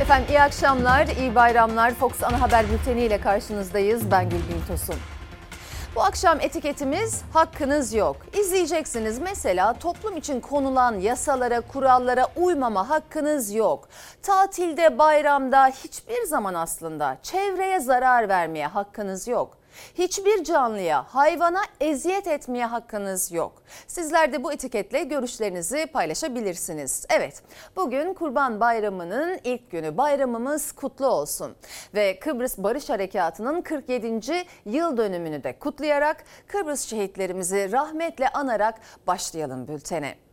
Efendim iyi akşamlar, iyi bayramlar. Fox Ana Haber Bülteni ile karşınızdayız. Ben Gülbin Tosun. Bu akşam etiketimiz hakkınız yok. İzleyeceksiniz mesela toplum için konulan yasalara, kurallara uymama hakkınız yok. Tatilde, bayramda hiçbir zaman aslında çevreye zarar vermeye hakkınız yok. Hiçbir canlıya, hayvana eziyet etmeye hakkınız yok. Sizler de bu etiketle görüşlerinizi paylaşabilirsiniz. Evet, bugün Kurban Bayramı'nın ilk günü. Bayramımız kutlu olsun. Ve Kıbrıs Barış Harekatı'nın 47. yıl dönümünü de kutlayarak Kıbrıs şehitlerimizi rahmetle anarak başlayalım bültene.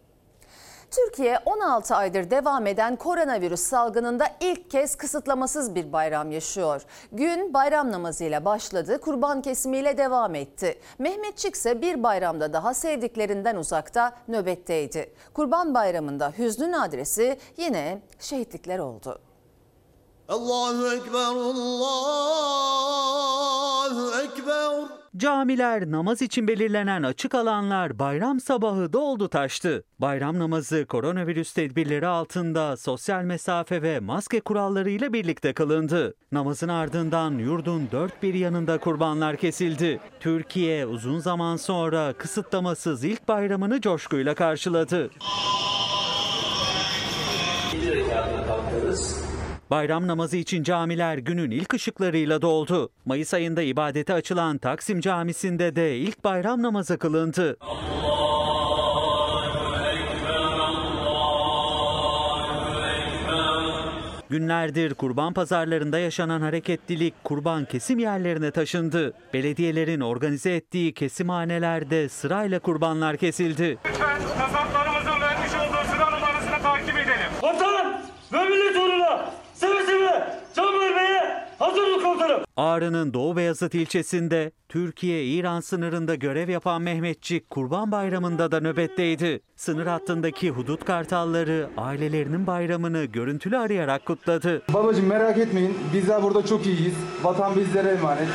Türkiye 16 aydır devam eden koronavirüs salgınında ilk kez kısıtlamasız bir bayram yaşıyor. Gün bayram namazıyla başladı, kurban kesimiyle devam etti. Mehmetçik ise bir bayramda daha sevdiklerinden uzakta nöbetteydi. Kurban bayramında hüznün adresi yine şehitlikler oldu. Allahu Ekber, Allahu Ekber. Camiler, namaz için belirlenen açık alanlar bayram sabahı doldu taştı. Bayram namazı koronavirüs tedbirleri altında sosyal mesafe ve maske kurallarıyla birlikte kılındı. Namazın ardından yurdun dört bir yanında kurbanlar kesildi. Türkiye uzun zaman sonra kısıtlamasız ilk bayramını coşkuyla karşıladı. Bayram namazı için camiler günün ilk ışıklarıyla doldu. Mayıs ayında ibadete açılan Taksim Camisi'nde de ilk bayram namazı kılındı. Günlerdir kurban pazarlarında yaşanan hareketlilik kurban kesim yerlerine taşındı. Belediyelerin organize ettiği kesimhanelerde sırayla kurbanlar kesildi. Lütfen vermiş olduğu sıra numarasını takip edelim. Vatan ve millet uğruna seve seve can vermeye hazırlık komutanım. Ağrı'nın Doğu Beyazıt ilçesinde Türkiye-İran sınırında görev yapan Mehmetçik Kurban Bayramı'nda da nöbetteydi. Sınır hattındaki hudut kartalları ailelerinin bayramını görüntülü arayarak kutladı. Babacım merak etmeyin. Bizler burada çok iyiyiz. Vatan bizlere emanet.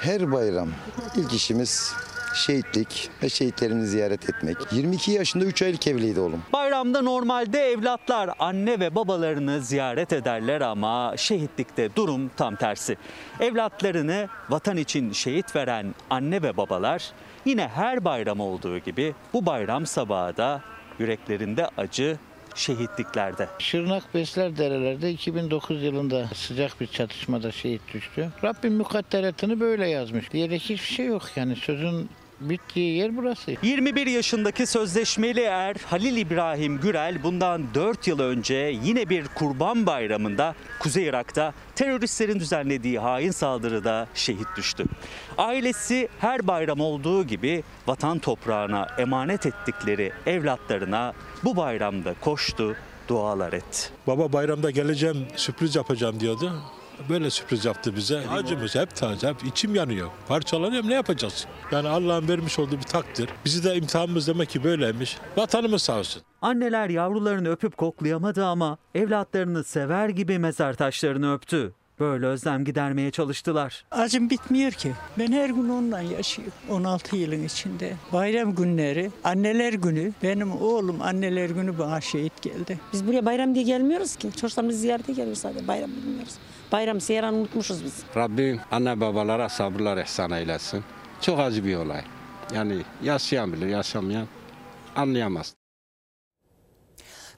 Her bayram ilk işimiz şehitlik ve şehitlerimizi ziyaret etmek. 22 yaşında 3 aylık evliydi oğlum. Bayramda normalde evlatlar anne ve babalarını ziyaret ederler ama şehitlikte durum tam tersi. Evlatlarını vatan için şehit veren anne ve babalar yine her bayram olduğu gibi bu bayram sabahı da yüreklerinde acı şehitliklerde. Şırnak Besler derelerde 2009 yılında sıcak bir çatışmada şehit düştü. Rabbim mukadderatını böyle yazmış. Diyecek hiçbir şey yok yani sözün bittiği yer burası. 21 yaşındaki sözleşmeli er Halil İbrahim Gürel bundan 4 yıl önce yine bir kurban bayramında Kuzey Irak'ta teröristlerin düzenlediği hain saldırıda şehit düştü. Ailesi her bayram olduğu gibi vatan toprağına emanet ettikleri evlatlarına bu bayramda koştu, dualar etti. Baba bayramda geleceğim sürpriz yapacağım diyordu. Böyle sürpriz yaptı bize. Acımız hep taze, hep içim yanıyor. Parçalanıyorum ne yapacağız? Yani Allah'ın vermiş olduğu bir takdir. Bizi de imtihanımız demek ki böyleymiş. Vatanımız sağ olsun. Anneler yavrularını öpüp koklayamadı ama evlatlarını sever gibi mezar taşlarını öptü. Böyle özlem gidermeye çalıştılar. Acım bitmiyor ki. Ben her gün onunla yaşıyorum. 16 yılın içinde. Bayram günleri, anneler günü. Benim oğlum anneler günü bana şehit geldi. Biz buraya bayram diye gelmiyoruz ki. Çocuklarımızı ziyarete geliyoruz sadece. Bayram bilmiyoruz. Bayram seyran unutmuşuz biz. Rabbim anne babalara sabırlar ihsan eylesin. Çok acı bir olay. Yani yaşayan bilir, yaşamayan anlayamaz.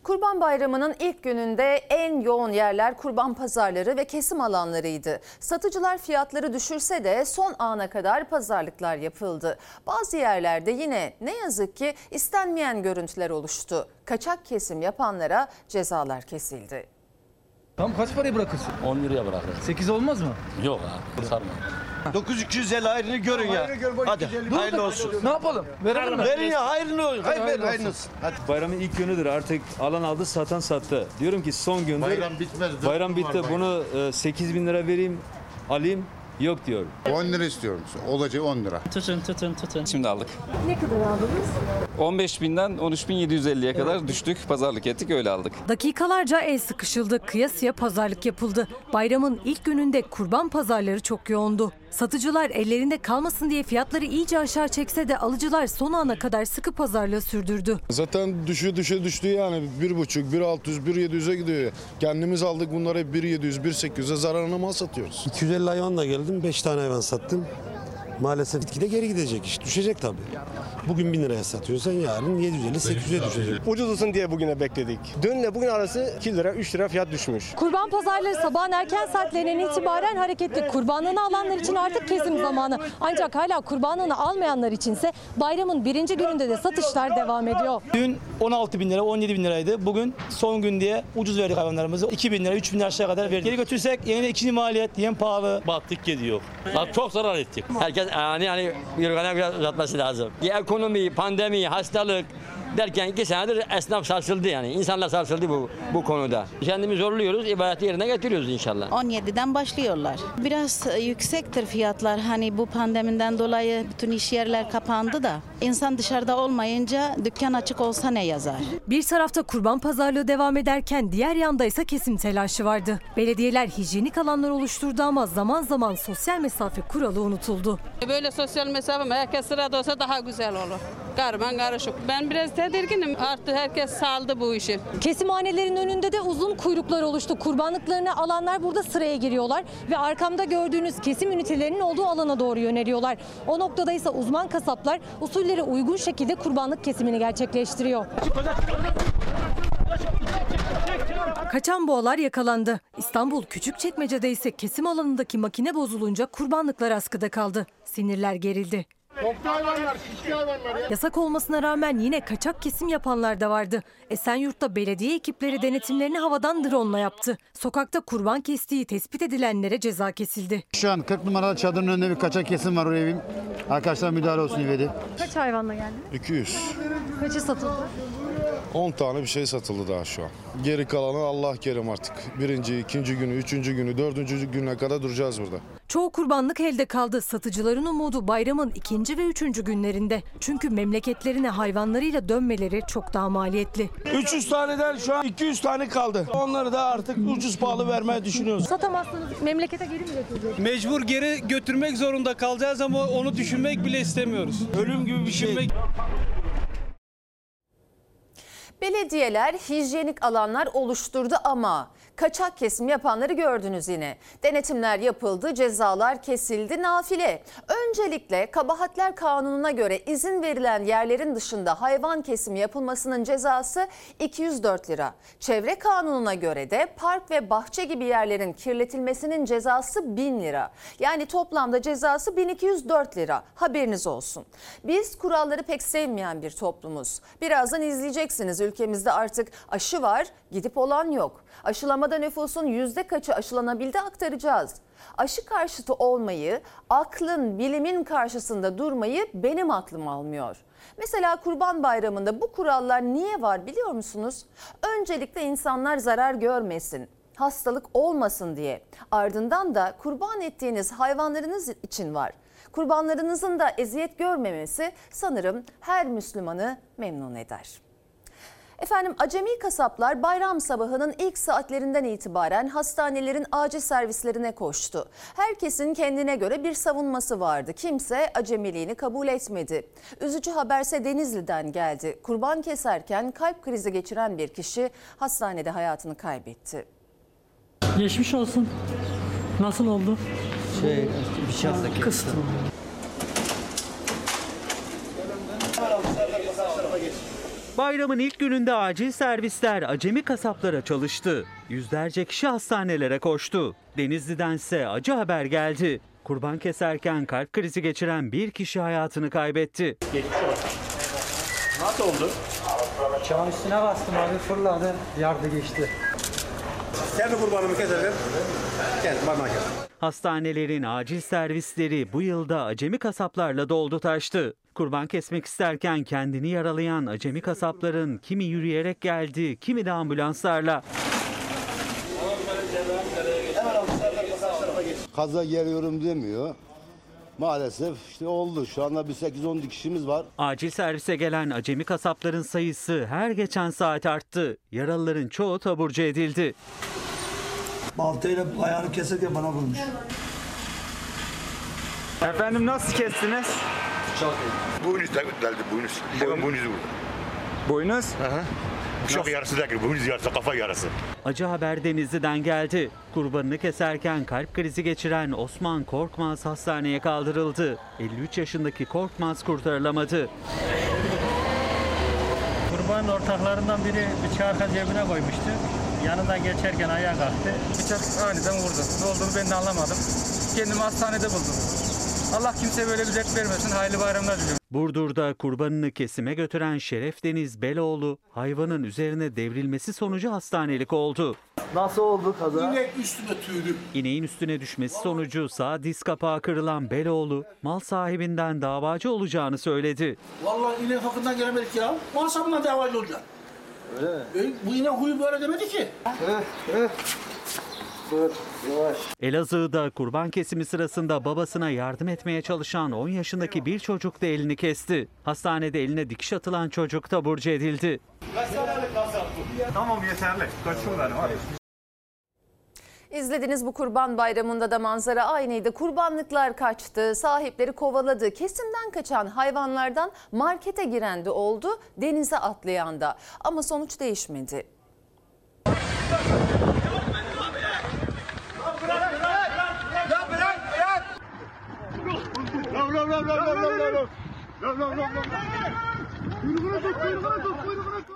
Kurban Bayramı'nın ilk gününde en yoğun yerler kurban pazarları ve kesim alanlarıydı. Satıcılar fiyatları düşürse de son ana kadar pazarlıklar yapıldı. Bazı yerlerde yine ne yazık ki istenmeyen görüntüler oluştu. Kaçak kesim yapanlara cezalar kesildi. Tam kaç parayı bırakırsın? 10 liraya bırakırım. 8 olmaz mı? Yok abi sarma. 9250 hayrını görün ya. Hadi hayırlı olsun. Ne yapalım? Verelim mi? Verin ya hayrını olsun. Hayır ver hayırlı olsun. Hadi. Bayramın ilk günüdür artık alan aldı satan sattı. Diyorum ki son gündür. Bayram bitmez. Bayram bitti bayram. bunu e, 8 bin lira vereyim alayım yok diyor. 10 lira istiyorum. Olacak 10 lira. Tutun tutun tutun. Şimdi aldık. Ne kadar aldınız? 15 binden 13.750'ye kadar düştük. Pazarlık ettik öyle aldık. Dakikalarca el sıkışıldı. Kıyasıya pazarlık yapıldı. Bayramın ilk gününde kurban pazarları çok yoğundu. Satıcılar ellerinde kalmasın diye fiyatları iyice aşağı çekse de alıcılar son ana kadar sıkı pazarlığı sürdürdü. Zaten düşü düşe düştü yani. Bir buçuk, bir altı yüz, bir yedi yüze gidiyor. Kendimiz aldık bunları hep bir yedi yüz, bir sekiz yüze zararına mal satıyoruz. 250 hayvanla geldim. 5 tane hayvan sattım. Maalesef gitgide geri gidecek iş. Düşecek tabii. Bugün 1000 liraya satıyorsan yarın 750-800'e düşecek. Ucuz olsun diye bugüne bekledik. Dünle bugün arası 2 lira 3 lira fiyat düşmüş. Kurban pazarları sabahın erken saatlerinden itibaren hareketli. Kurbanlığını alanlar için artık kesim zamanı. Ancak hala kurbanlığını almayanlar içinse bayramın birinci gününde de satışlar devam ediyor. Dün 16 bin lira, 17 bin liraydı. Bugün son gün diye ucuz verdik hayvanlarımızı. 2 bin lira, 3 bin lira aşağı kadar verdik. Geri götürsek yine ikinci maliyet, yem pahalı. Battık gidiyor. Çok zarar ettik. Herkes yani yani yürüyene biraz uzatması lazım. Ekonomi, pandemi, hastalık derken iki senedir esnaf sarsıldı yani. İnsanlar sarsıldı bu bu konuda. Kendimizi zorluyoruz, ibadeti yerine getiriyoruz inşallah. 17'den başlıyorlar. Biraz e, yüksektir fiyatlar. Hani bu pandemiden dolayı bütün iş yerler kapandı da. insan dışarıda olmayınca dükkan açık olsa ne yazar? Bir tarafta kurban pazarlığı devam ederken diğer yanda ise kesim telaşı vardı. Belediyeler hijyenik alanlar oluşturdu ama zaman zaman sosyal mesafe kuralı unutuldu. Böyle sosyal mesafe herkes sırada olsa daha güzel olur. Karman karışık. Ben biraz tedirginim. Artık herkes saldı bu işi. Kesimhanelerin önünde de uzun kuyruklar oluştu. Kurbanlıklarını alanlar burada sıraya giriyorlar ve arkamda gördüğünüz kesim ünitelerinin olduğu alana doğru yöneliyorlar. O noktada ise uzman kasaplar usullere uygun şekilde kurbanlık kesimini gerçekleştiriyor. Kaçan boğalar yakalandı. İstanbul Küçükçekmece'de ise kesim alanındaki makine bozulunca kurbanlıklar askıda kaldı. Sinirler gerildi. Toplu hayvanlar, şişki hayvanlar ya. Yasak olmasına rağmen yine kaçak kesim yapanlar da vardı. Esenyurt'ta belediye ekipleri denetimlerini havadan drone yaptı. Sokakta kurban kestiği tespit edilenlere ceza kesildi. Şu an 40 numaralı çadırın önünde bir kaçak kesim var oraya bir arkadaşlar müdahale olsun dedi. Kaç hayvanla geldi? 200. Kaçı satıldı? 10 tane bir şey satıldı daha şu an. Geri kalanı Allah kerim artık. Birinci, ikinci günü, üçüncü günü, dördüncü gününe kadar duracağız burada. Çoğu kurbanlık elde kaldı. Satıcıların umudu bayramın ikinci ve üçüncü günlerinde. Çünkü memleketlerine hayvanlarıyla dönmeleri çok daha maliyetli. 300 taneden şu an 200 tane kaldı. Onları da artık ucuz pahalı vermeyi düşünüyoruz. Satamazsanız memlekete geri mi götürecek? Mecbur geri götürmek zorunda kalacağız ama onu düşünmek bile istemiyoruz. Ölüm gibi bir şey. Belediyeler hijyenik alanlar oluşturdu ama kaçak kesim yapanları gördünüz yine. Denetimler yapıldı, cezalar kesildi, nafile. Öncelikle kabahatler kanununa göre izin verilen yerlerin dışında hayvan kesimi yapılmasının cezası 204 lira. Çevre kanununa göre de park ve bahçe gibi yerlerin kirletilmesinin cezası 1000 lira. Yani toplamda cezası 1204 lira. Haberiniz olsun. Biz kuralları pek sevmeyen bir toplumuz. Birazdan izleyeceksiniz ülkemizde artık aşı var, gidip olan yok. Aşılamada nüfusun yüzde kaçı aşılanabildi aktaracağız. Aşı karşıtı olmayı, aklın, bilimin karşısında durmayı benim aklım almıyor. Mesela Kurban Bayramı'nda bu kurallar niye var biliyor musunuz? Öncelikle insanlar zarar görmesin hastalık olmasın diye. Ardından da kurban ettiğiniz hayvanlarınız için var. Kurbanlarınızın da eziyet görmemesi sanırım her Müslümanı memnun eder. Efendim acemi kasaplar bayram sabahının ilk saatlerinden itibaren hastanelerin acil servislerine koştu. Herkesin kendine göre bir savunması vardı. Kimse acemiliğini kabul etmedi. Üzücü haberse Denizli'den geldi. Kurban keserken kalp krizi geçiren bir kişi hastanede hayatını kaybetti. Geçmiş olsun. Nasıl oldu? Şey, bıçakla Kıstım. Bayramın ilk gününde acil servisler acemi kasaplara çalıştı. Yüzlerce kişi hastanelere koştu. Denizli'dense acı haber geldi. Kurban keserken kalp krizi geçiren bir kişi hayatını kaybetti. Nasıl oldu? Çağın üstüne bastım abi fırladı. Yardı geçti. Kendi kurbanımı keserim. Kendi bana keserim. Hastanelerin acil servisleri bu yılda acemi kasaplarla doldu taştı. Kurban kesmek isterken kendini yaralayan acemi kasapların kimi yürüyerek geldi, kimi de ambulanslarla. Kaza geliyorum demiyor. Maalesef işte oldu. Şu anda bir 8-10 dikişimiz var. Acil servise gelen acemi kasapların sayısı her geçen saat arttı. Yaralıların çoğu taburcu edildi. Baltayla ayağını keserken bana vurmuş. Efendim nasıl kestiniz? Çok iyi. Boynuz da deldi boynuz. Hayvan boynuzu vurdu. Boynuz? Aha. Bıçak yarısı değil, boynuz yarısı, kafa yarısı. Acı haber Denizli'den geldi. Kurbanını keserken kalp krizi geçiren Osman Korkmaz hastaneye kaldırıldı. 53 yaşındaki Korkmaz kurtarılamadı. Kurbanın ortaklarından biri bıçağı arka cebine koymuştu. Yanından geçerken ayağa kalktı. Bıçak aniden vurdu. Ne olduğunu ben de anlamadım. Kendimi hastanede buldum. Allah kimseye böyle bir dert vermesin. Hayırlı bayramlar diliyorum. Burdur'da kurbanını kesime götüren Şeref Deniz Beloğlu hayvanın üzerine devrilmesi sonucu hastanelik oldu. Nasıl oldu kaza? İnek üstüne tüydü. İneğin üstüne düşmesi sonucu sağ diz kapağı kırılan Beloğlu mal sahibinden davacı olacağını söyledi. Vallahi inek hakkından gelemedik ya. Masamla davacı olacak. Öyle mi? E, bu inek huyu böyle demedi ki. Evet, evet. Dur, yavaş. Elazığ'da kurban kesimi sırasında babasına yardım etmeye çalışan 10 yaşındaki bir çocuk da elini kesti. Hastanede eline dikiş atılan çocuk taburcu edildi. Tamam yeterli. Kaçıyorlar var. İzlediğiniz bu kurban bayramında da manzara aynıydı. Kurbanlıklar kaçtı, sahipleri kovaladı. Kesimden kaçan hayvanlardan markete giren de oldu, denize atlayan da. Ama sonuç değişmedi.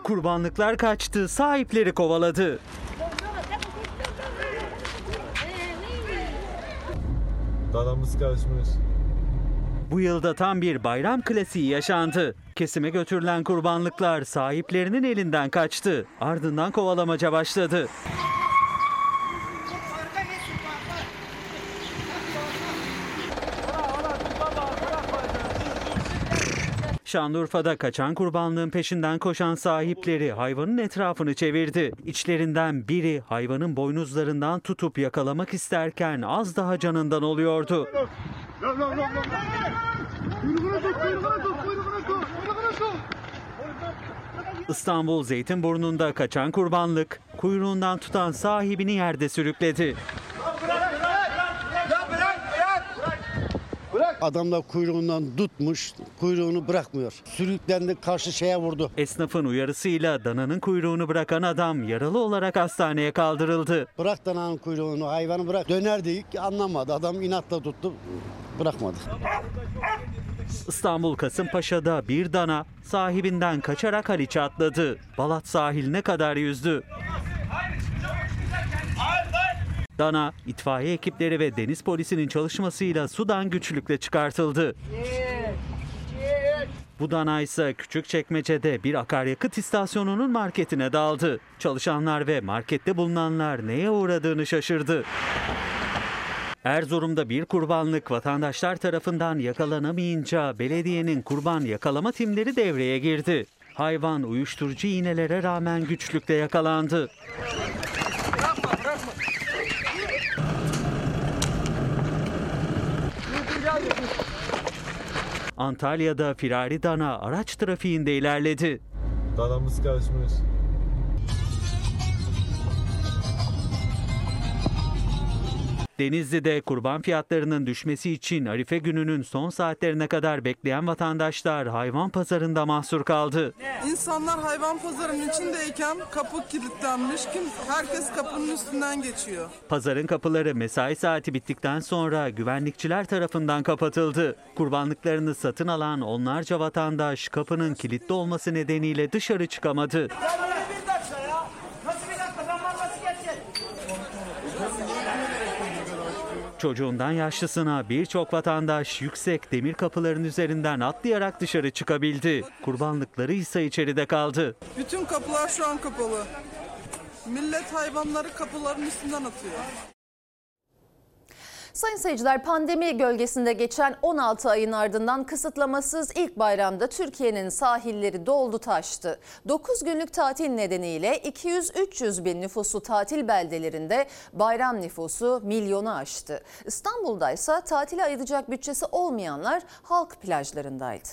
Kurbanlıklar kaçtı, sahipleri kovaladı. Danamız kaçmış. Bu yılda tam bir bayram klasiği yaşandı. Kesime götürülen kurbanlıklar sahiplerinin elinden kaçtı. Ardından kovalamaca başladı. Şanlıurfa'da kaçan kurbanlığın peşinden koşan sahipleri hayvanın etrafını çevirdi. İçlerinden biri hayvanın boynuzlarından tutup yakalamak isterken az daha canından oluyordu. İstanbul Zeytinburnu'nda kaçan kurbanlık kuyruğundan tutan sahibini yerde sürükledi. Adamlar kuyruğundan tutmuş, kuyruğunu bırakmıyor. Sürüklendi karşı şeye vurdu. Esnafın uyarısıyla dananın kuyruğunu bırakan adam yaralı olarak hastaneye kaldırıldı. Bırak dananın kuyruğunu, hayvanı bırak. Döner deyik anlamadı. Adam inatla tuttu, bırakmadı. İstanbul Kasımpaşa'da bir dana sahibinden kaçarak Haliç'e atladı. Balat sahiline kadar yüzdü. Dana, itfaiye ekipleri ve deniz polisinin çalışmasıyla sudan güçlükle çıkartıldı. Bu dana ise Küçükçekmece'de bir akaryakıt istasyonunun marketine daldı. Çalışanlar ve markette bulunanlar neye uğradığını şaşırdı. Erzurum'da bir kurbanlık vatandaşlar tarafından yakalanamayınca belediyenin kurban yakalama timleri devreye girdi. Hayvan uyuşturucu iğnelere rağmen güçlükle yakalandı. Antalya'da firari dana araç trafiğinde ilerledi. Danamız kaçmış. Denizli'de kurban fiyatlarının düşmesi için Arife gününün son saatlerine kadar bekleyen vatandaşlar hayvan pazarında mahsur kaldı. İnsanlar hayvan pazarının içindeyken kapı kilitlenmiş. Kim, herkes kapının üstünden geçiyor. Pazarın kapıları mesai saati bittikten sonra güvenlikçiler tarafından kapatıldı. Kurbanlıklarını satın alan onlarca vatandaş kapının kilitli olması nedeniyle dışarı çıkamadı. Çocuğundan yaşlısına birçok vatandaş yüksek demir kapıların üzerinden atlayarak dışarı çıkabildi. Kurbanlıkları ise içeride kaldı. Bütün kapılar şu an kapalı. Millet hayvanları kapıların üstünden atıyor. Sayın seyirciler pandemi gölgesinde geçen 16 ayın ardından kısıtlamasız ilk bayramda Türkiye'nin sahilleri doldu taştı. 9 günlük tatil nedeniyle 200-300 bin nüfuslu tatil beldelerinde bayram nüfusu milyonu aştı. İstanbul'da ise tatile ayıracak bütçesi olmayanlar halk plajlarındaydı.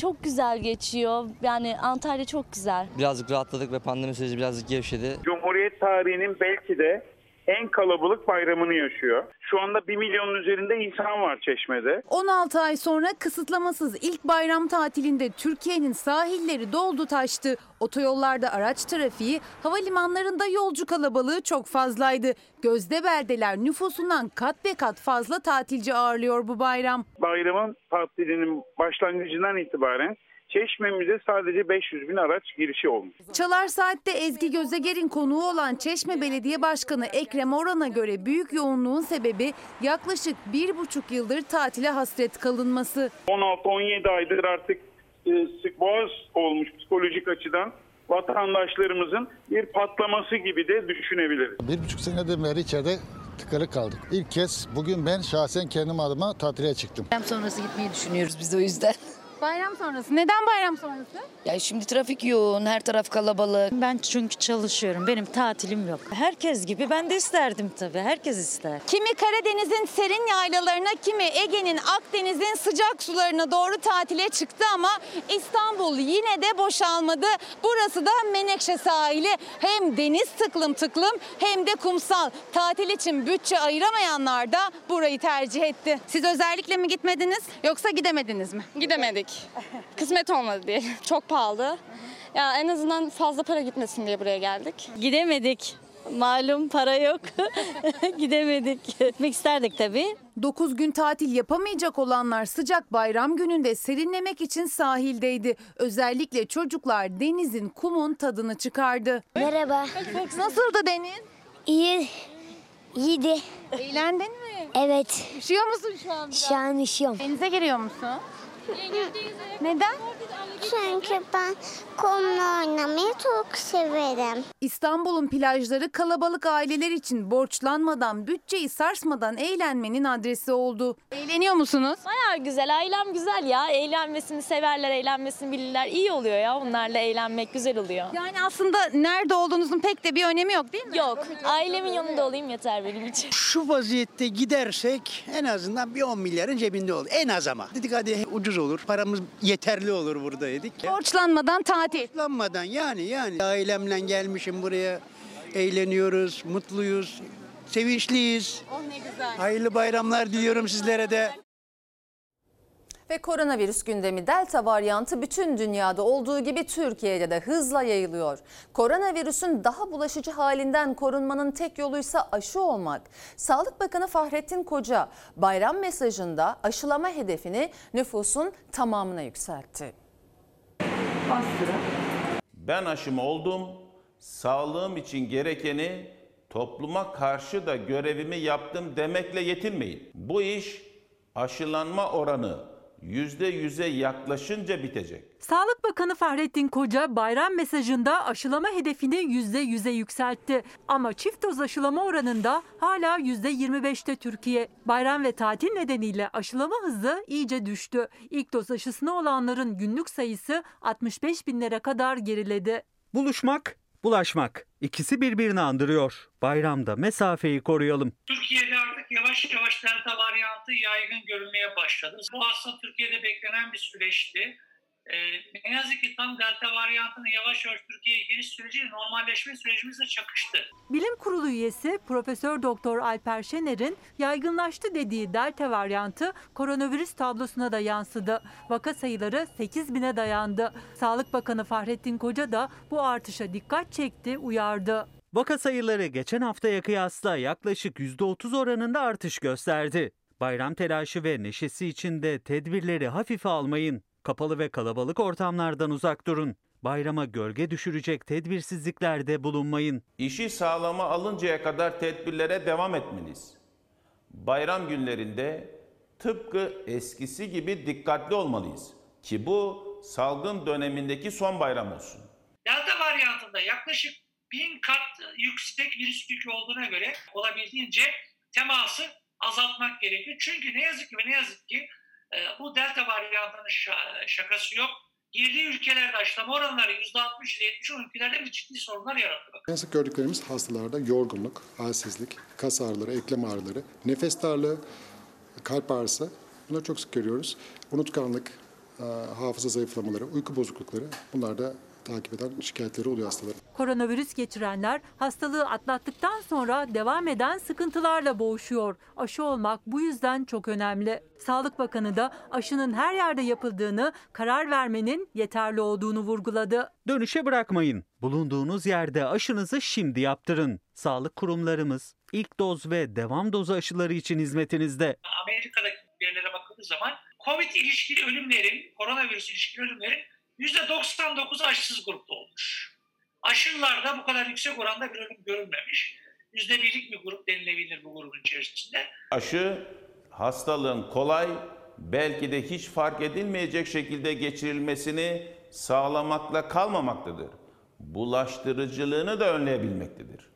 Çok güzel geçiyor. Yani Antalya çok güzel. Birazcık rahatladık ve pandemi süreci birazcık gevşedi. Cumhuriyet tarihinin belki de en kalabalık bayramını yaşıyor. Şu anda 1 milyonun üzerinde insan var Çeşme'de. 16 ay sonra kısıtlamasız ilk bayram tatilinde Türkiye'nin sahilleri doldu taştı. Otoyollarda araç trafiği, havalimanlarında yolcu kalabalığı çok fazlaydı. Gözde beldeler nüfusundan kat be kat fazla tatilci ağırlıyor bu bayram. Bayramın tatilinin başlangıcından itibaren Çeşme'mize sadece 500 bin araç girişi olmuş. Çalar Saat'te Ezgi Gözeger'in konuğu olan Çeşme Belediye Başkanı Ekrem Oran'a göre büyük yoğunluğun sebebi yaklaşık bir buçuk yıldır tatile hasret kalınması. 16-17 aydır artık e, sık boğaz olmuş psikolojik açıdan vatandaşlarımızın bir patlaması gibi de düşünebiliriz. Bir buçuk seneden beri içeride tıkalı kaldık. İlk kez bugün ben şahsen kendim adıma tatile çıktım. Bayram sonrası gitmeyi düşünüyoruz biz o yüzden. Bayram sonrası. Neden bayram sonrası? Ya şimdi trafik yoğun, her taraf kalabalık. Ben çünkü çalışıyorum. Benim tatilim yok. Herkes gibi ben de isterdim tabii. Herkes ister. Kimi Karadeniz'in serin yaylalarına, kimi Ege'nin, Akdeniz'in sıcak sularına doğru tatile çıktı ama İstanbul yine de boşalmadı. Burası da Menekşe sahili. Hem deniz tıklım tıklım hem de kumsal. Tatil için bütçe ayıramayanlar da burayı tercih etti. Siz özellikle mi gitmediniz yoksa gidemediniz mi? Gidemedik. Kısmet olmadı diye. Çok pahalı. Ya en azından fazla para gitmesin diye buraya geldik. Gidemedik. Malum para yok. Gidemedik. Gitmek isterdik tabii. 9 gün tatil yapamayacak olanlar sıcak bayram gününde serinlemek için sahildeydi. Özellikle çocuklar denizin, kumun tadını çıkardı. Merhaba. Nasıldı deniz? İyi. İyiydi. Eğlendin mi? Evet. Üşüyor musun şu an biraz? Şu an üşüyorum. Denize giriyor musun? Neden? Çünkü ben kumla oynamayı çok severim. İstanbul'un plajları kalabalık aileler için borçlanmadan, bütçeyi sarsmadan eğlenmenin adresi oldu. Eğleniyor musunuz? Bayağı güzel. Ailem güzel ya. Eğlenmesini severler, eğlenmesini bilirler. İyi oluyor ya. Onlarla eğlenmek güzel oluyor. Yani aslında nerede olduğunuzun pek de bir önemi yok değil mi? Yok. Ailemin yanında olayım yeter benim için. Şu vaziyette gidersek en azından bir 10 milyarın cebinde olur. En az ama. Dedik hadi ucuz olur. Paramız yeterli olur burada dedik. Borçlanmadan tatil. Borçlanmadan yani yani. Ailemle gelmişim buraya. Eğleniyoruz, mutluyuz, sevinçliyiz. Oh ne güzel. Hayırlı bayramlar diliyorum sizlere de. Ve koronavirüs gündemi delta varyantı bütün dünyada olduğu gibi Türkiye'de de hızla yayılıyor. Koronavirüsün daha bulaşıcı halinden korunmanın tek yoluysa aşı olmak. Sağlık Bakanı Fahrettin Koca bayram mesajında aşılama hedefini nüfusun tamamına yükseltti. Ben aşımı oldum, sağlığım için gerekeni topluma karşı da görevimi yaptım demekle yetinmeyin. Bu iş aşılanma oranı yüzde yüze yaklaşınca bitecek. Sağlık Bakanı Fahrettin Koca bayram mesajında aşılama hedefini %100'e yükseltti. Ama çift doz aşılama oranında hala %25'te Türkiye. Bayram ve tatil nedeniyle aşılama hızı iyice düştü. İlk doz aşısına olanların günlük sayısı 65 binlere kadar geriledi. Buluşmak, bulaşmak. İkisi birbirini andırıyor. Bayramda mesafeyi koruyalım. Türkiye'de artık yavaş yavaş delta varyantı yaygın görülmeye başladı. Bu aslında Türkiye'de beklenen bir süreçti. Ee, ne yazık ki tam delta varyantının yavaş yavaş Türkiye'ye giriş süreciyle normalleşme sürecimizle çakıştı. Bilim Kurulu üyesi Profesör Doktor Alper Şener'in yaygınlaştı dediği delta varyantı koronavirüs tablosuna da yansıdı. Vaka sayıları 8 bine dayandı. Sağlık Bakanı Fahrettin Koca da bu artışa dikkat çekti, uyardı. Vaka sayıları geçen haftaya kıyasla yaklaşık %30 oranında artış gösterdi. Bayram telaşı ve neşesi içinde tedbirleri hafife almayın. Kapalı ve kalabalık ortamlardan uzak durun. Bayrama gölge düşürecek tedbirsizliklerde bulunmayın. İşi sağlama alıncaya kadar tedbirlere devam etmeliyiz. Bayram günlerinde tıpkı eskisi gibi dikkatli olmalıyız ki bu salgın dönemindeki son bayram olsun. Delta varyantında yaklaşık bin kat yüksek virüs yükü olduğuna göre olabildiğince teması azaltmak gerekiyor. Çünkü ne yazık ki ve ne yazık ki bu delta varyantının şa- şakası yok. Girdiği ülkelerde aşılama oranları %60-70 o ülkelerde bir ciddi sorunlar yarattı. En sık gördüklerimiz hastalarda yorgunluk, halsizlik, kas ağrıları, eklem ağrıları, nefes darlığı, kalp ağrısı. Bunları çok sık görüyoruz. Unutkanlık, e, hafıza zayıflamaları, uyku bozuklukları bunlar da takip eden şikayetleri oluyor hastaların. Koronavirüs geçirenler hastalığı atlattıktan sonra devam eden sıkıntılarla boğuşuyor. Aşı olmak bu yüzden çok önemli. Sağlık Bakanı da aşının her yerde yapıldığını, karar vermenin yeterli olduğunu vurguladı. Dönüşe bırakmayın. Bulunduğunuz yerde aşınızı şimdi yaptırın. Sağlık kurumlarımız ilk doz ve devam dozu aşıları için hizmetinizde. Amerika'daki yerlere bakıldığı zaman COVID ilişkili ölümlerin, koronavirüs ilişkili ölümlerin %99'u aşısız grupta olmuş. Aşılılarda bu kadar yüksek oranda bir ölüm görülmemiş. %1'lik bir grup denilebilir bu grubun içerisinde. Aşı hastalığın kolay, belki de hiç fark edilmeyecek şekilde geçirilmesini sağlamakla kalmamaktadır. Bulaştırıcılığını da önleyebilmektedir.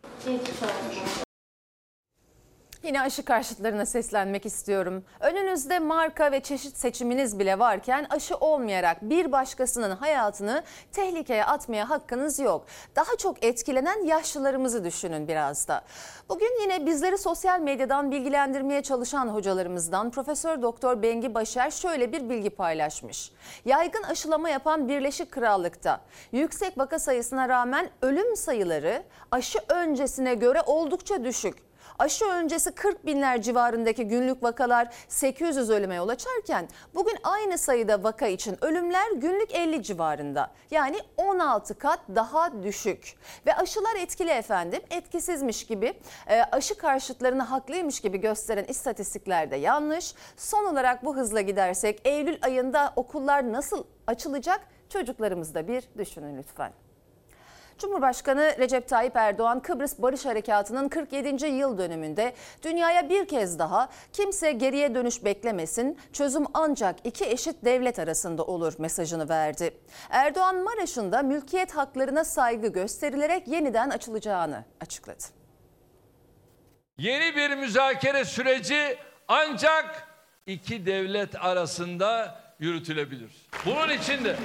Yine aşı karşıtlarına seslenmek istiyorum. Önünüzde marka ve çeşit seçiminiz bile varken aşı olmayarak bir başkasının hayatını tehlikeye atmaya hakkınız yok. Daha çok etkilenen yaşlılarımızı düşünün biraz da. Bugün yine bizleri sosyal medyadan bilgilendirmeye çalışan hocalarımızdan Profesör Doktor Bengi Başer şöyle bir bilgi paylaşmış. Yaygın aşılama yapan Birleşik Krallık'ta yüksek vaka sayısına rağmen ölüm sayıları aşı öncesine göre oldukça düşük. Aşı öncesi 40 binler civarındaki günlük vakalar 800 ölüme yol açarken bugün aynı sayıda vaka için ölümler günlük 50 civarında. Yani 16 kat daha düşük. Ve aşılar etkili efendim etkisizmiş gibi e, aşı karşıtlarını haklıymış gibi gösteren istatistikler de yanlış. Son olarak bu hızla gidersek Eylül ayında okullar nasıl açılacak çocuklarımızı da bir düşünün lütfen. Cumhurbaşkanı Recep Tayyip Erdoğan Kıbrıs Barış Harekatı'nın 47. yıl dönümünde dünyaya bir kez daha kimse geriye dönüş beklemesin, çözüm ancak iki eşit devlet arasında olur mesajını verdi. Erdoğan Maraş'ın da mülkiyet haklarına saygı gösterilerek yeniden açılacağını açıkladı. Yeni bir müzakere süreci ancak iki devlet arasında yürütülebilir. Bunun için de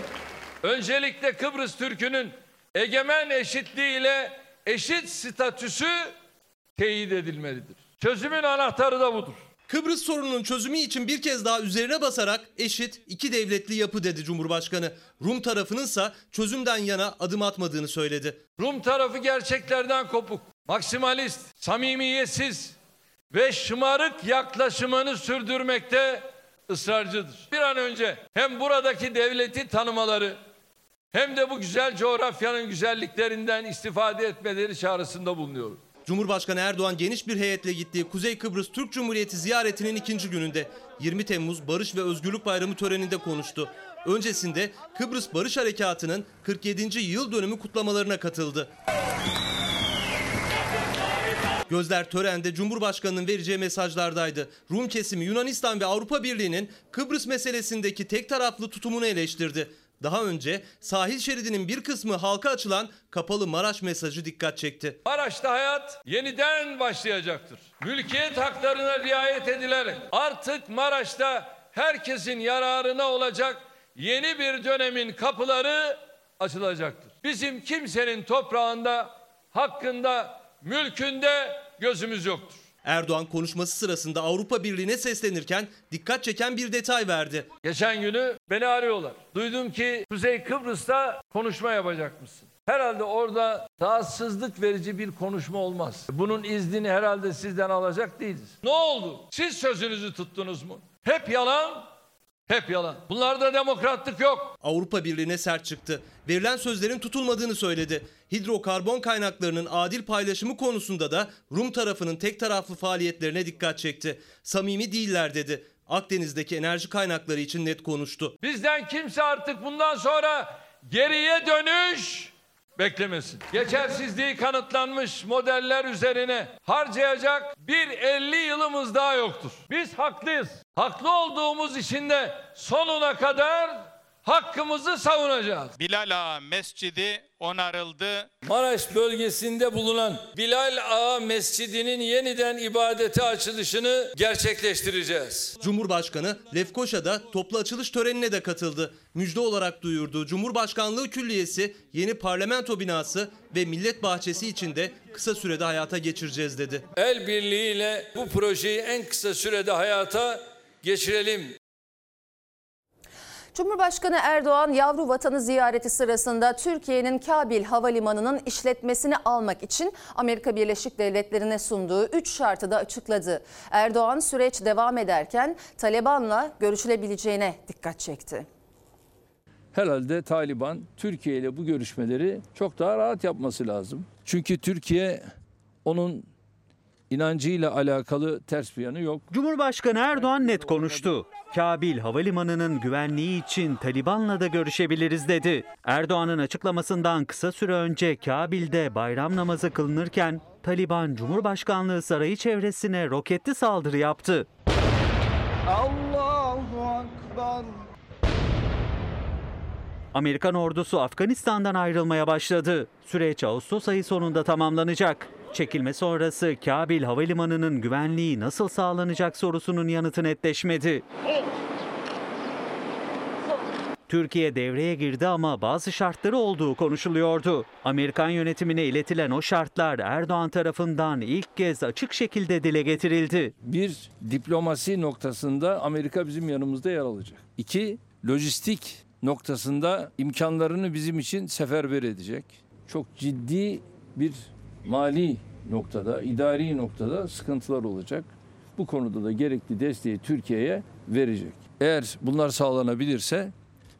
öncelikle Kıbrıs Türk'ünün egemen eşitliğiyle eşit statüsü teyit edilmelidir. Çözümün anahtarı da budur. Kıbrıs sorununun çözümü için bir kez daha üzerine basarak eşit iki devletli yapı dedi Cumhurbaşkanı. Rum tarafınınsa çözümden yana adım atmadığını söyledi. Rum tarafı gerçeklerden kopuk, maksimalist, samimiyetsiz ve şımarık yaklaşımını sürdürmekte ısrarcıdır. Bir an önce hem buradaki devleti tanımaları hem de bu güzel coğrafyanın güzelliklerinden istifade etmeleri çağrısında bulunuyorum. Cumhurbaşkanı Erdoğan geniş bir heyetle gittiği Kuzey Kıbrıs Türk Cumhuriyeti ziyaretinin ikinci gününde 20 Temmuz Barış ve Özgürlük Bayramı töreninde konuştu. Öncesinde Kıbrıs Barış Harekatı'nın 47. yıl dönümü kutlamalarına katıldı. Gözler törende Cumhurbaşkanı'nın vereceği mesajlardaydı. Rum kesimi Yunanistan ve Avrupa Birliği'nin Kıbrıs meselesindeki tek taraflı tutumunu eleştirdi. Daha önce sahil şeridinin bir kısmı halka açılan kapalı Maraş mesajı dikkat çekti. Maraş'ta hayat yeniden başlayacaktır. Mülkiyet haklarına riayet edilerek artık Maraş'ta herkesin yararına olacak yeni bir dönemin kapıları açılacaktır. Bizim kimsenin toprağında, hakkında, mülkünde gözümüz yoktur. Erdoğan konuşması sırasında Avrupa Birliği'ne seslenirken dikkat çeken bir detay verdi. Geçen günü beni arıyorlar. Duydum ki Kuzey Kıbrıs'ta konuşma yapacakmışsın. Herhalde orada rahatsızlık verici bir konuşma olmaz. Bunun iznini herhalde sizden alacak değiliz. Ne oldu? Siz sözünüzü tuttunuz mu? Hep yalan, hep yalan. Bunlarda demokratlık yok. Avrupa Birliği'ne sert çıktı. Verilen sözlerin tutulmadığını söyledi. Hidrokarbon kaynaklarının adil paylaşımı konusunda da Rum tarafının tek taraflı faaliyetlerine dikkat çekti. Samimi değiller dedi. Akdeniz'deki enerji kaynakları için net konuştu. Bizden kimse artık bundan sonra geriye dönüş beklemesin. Geçersizliği kanıtlanmış modeller üzerine harcayacak bir 50 yılımız daha yoktur. Biz haklıyız. Haklı olduğumuz için de sonuna kadar hakkımızı savunacağız. Bilal Ağa Mescidi onarıldı. Maraş bölgesinde bulunan Bilal Ağa Mescidi'nin yeniden ibadete açılışını gerçekleştireceğiz. Cumhurbaşkanı Lefkoşa'da toplu açılış törenine de katıldı. Müjde olarak duyurduğu Cumhurbaşkanlığı Külliyesi, yeni parlamento binası ve millet bahçesi içinde kısa sürede hayata geçireceğiz dedi. El birliğiyle bu projeyi en kısa sürede hayata geçirelim. Cumhurbaşkanı Erdoğan yavru vatanı ziyareti sırasında Türkiye'nin Kabil Havalimanı'nın işletmesini almak için Amerika Birleşik Devletleri'ne sunduğu 3 şartı da açıkladı. Erdoğan süreç devam ederken Taliban'la görüşülebileceğine dikkat çekti. Herhalde Taliban Türkiye ile bu görüşmeleri çok daha rahat yapması lazım. Çünkü Türkiye onun inancıyla alakalı ters bir yanı yok. Cumhurbaşkanı Erdoğan net konuştu. Kabil Havalimanı'nın güvenliği için Taliban'la da görüşebiliriz dedi. Erdoğan'ın açıklamasından kısa süre önce Kabil'de bayram namazı kılınırken Taliban Cumhurbaşkanlığı sarayı çevresine roketli saldırı yaptı. Allahu Akbar. Amerikan ordusu Afganistan'dan ayrılmaya başladı. Süreç Ağustos ayı sonunda tamamlanacak. Çekilme sonrası Kabil Havalimanı'nın güvenliği nasıl sağlanacak sorusunun yanıtı netleşmedi. Türkiye devreye girdi ama bazı şartları olduğu konuşuluyordu. Amerikan yönetimine iletilen o şartlar Erdoğan tarafından ilk kez açık şekilde dile getirildi. Bir, diplomasi noktasında Amerika bizim yanımızda yer alacak. İki, lojistik noktasında imkanlarını bizim için seferber edecek. Çok ciddi bir mali noktada, idari noktada sıkıntılar olacak. Bu konuda da gerekli desteği Türkiye'ye verecek. Eğer bunlar sağlanabilirse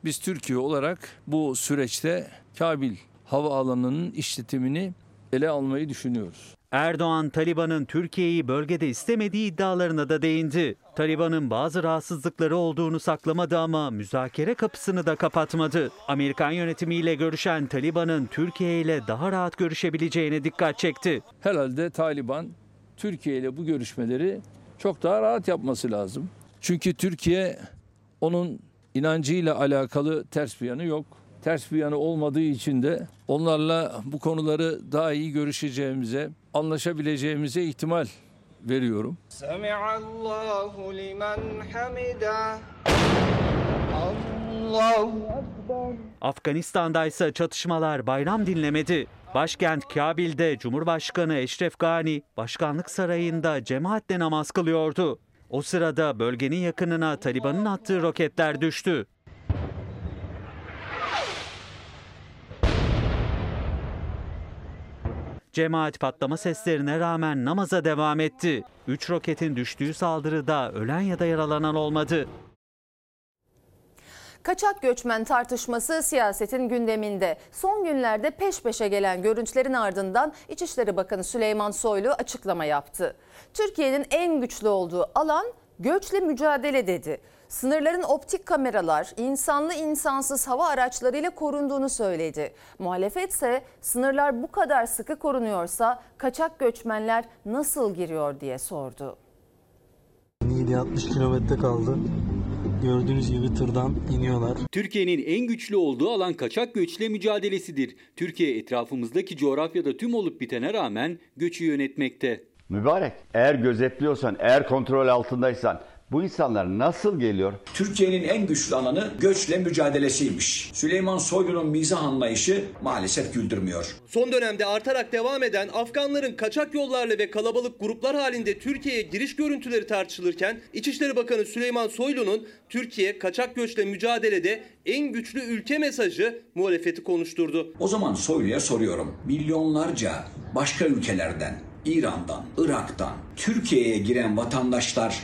biz Türkiye olarak bu süreçte Kabil havaalanının işletimini ele almayı düşünüyoruz. Erdoğan, Taliban'ın Türkiye'yi bölgede istemediği iddialarına da değindi. Taliban'ın bazı rahatsızlıkları olduğunu saklamadı ama müzakere kapısını da kapatmadı. Amerikan yönetimiyle görüşen Taliban'ın Türkiye ile daha rahat görüşebileceğine dikkat çekti. Herhalde Taliban Türkiye ile bu görüşmeleri çok daha rahat yapması lazım. Çünkü Türkiye onun inancıyla alakalı ters bir yanı yok. Ters bir yanı olmadığı için de onlarla bu konuları daha iyi görüşeceğimize, anlaşabileceğimize ihtimal veriyorum. Semiallahu limen hamida. Allahu. Afganistan'da ise çatışmalar bayram dinlemedi. Başkent Kabil'de Cumhurbaşkanı Eşref Gani Başkanlık Sarayı'nda cemaatle namaz kılıyordu. O sırada bölgenin yakınına Taliban'ın attığı roketler düştü. Cemaat patlama seslerine rağmen namaza devam etti. Üç roketin düştüğü saldırıda ölen ya da yaralanan olmadı. Kaçak göçmen tartışması siyasetin gündeminde. Son günlerde peş peşe gelen görüntülerin ardından İçişleri Bakanı Süleyman Soylu açıklama yaptı. Türkiye'nin en güçlü olduğu alan göçle mücadele dedi. Sınırların optik kameralar, insanlı insansız hava araçlarıyla korunduğunu söyledi. Muhalefet ise sınırlar bu kadar sıkı korunuyorsa kaçak göçmenler nasıl giriyor diye sordu. 7-60 kilometre kaldı. Gördüğünüz gibi tırdan iniyorlar. Türkiye'nin en güçlü olduğu alan kaçak göçle mücadelesidir. Türkiye etrafımızdaki coğrafyada tüm olup bitene rağmen göçü yönetmekte. Mübarek eğer gözetliyorsan, eğer kontrol altındaysan bu insanlar nasıl geliyor? Türkiye'nin en güçlü alanı göçle mücadelesiymiş. Süleyman Soylu'nun mizah anlayışı maalesef güldürmüyor. Son dönemde artarak devam eden Afganların kaçak yollarla ve kalabalık gruplar halinde Türkiye'ye giriş görüntüleri tartışılırken İçişleri Bakanı Süleyman Soylu'nun Türkiye kaçak göçle mücadelede en güçlü ülke mesajı muhalefeti konuşturdu. O zaman Soylu'ya soruyorum. Milyonlarca başka ülkelerden, İran'dan, Irak'tan Türkiye'ye giren vatandaşlar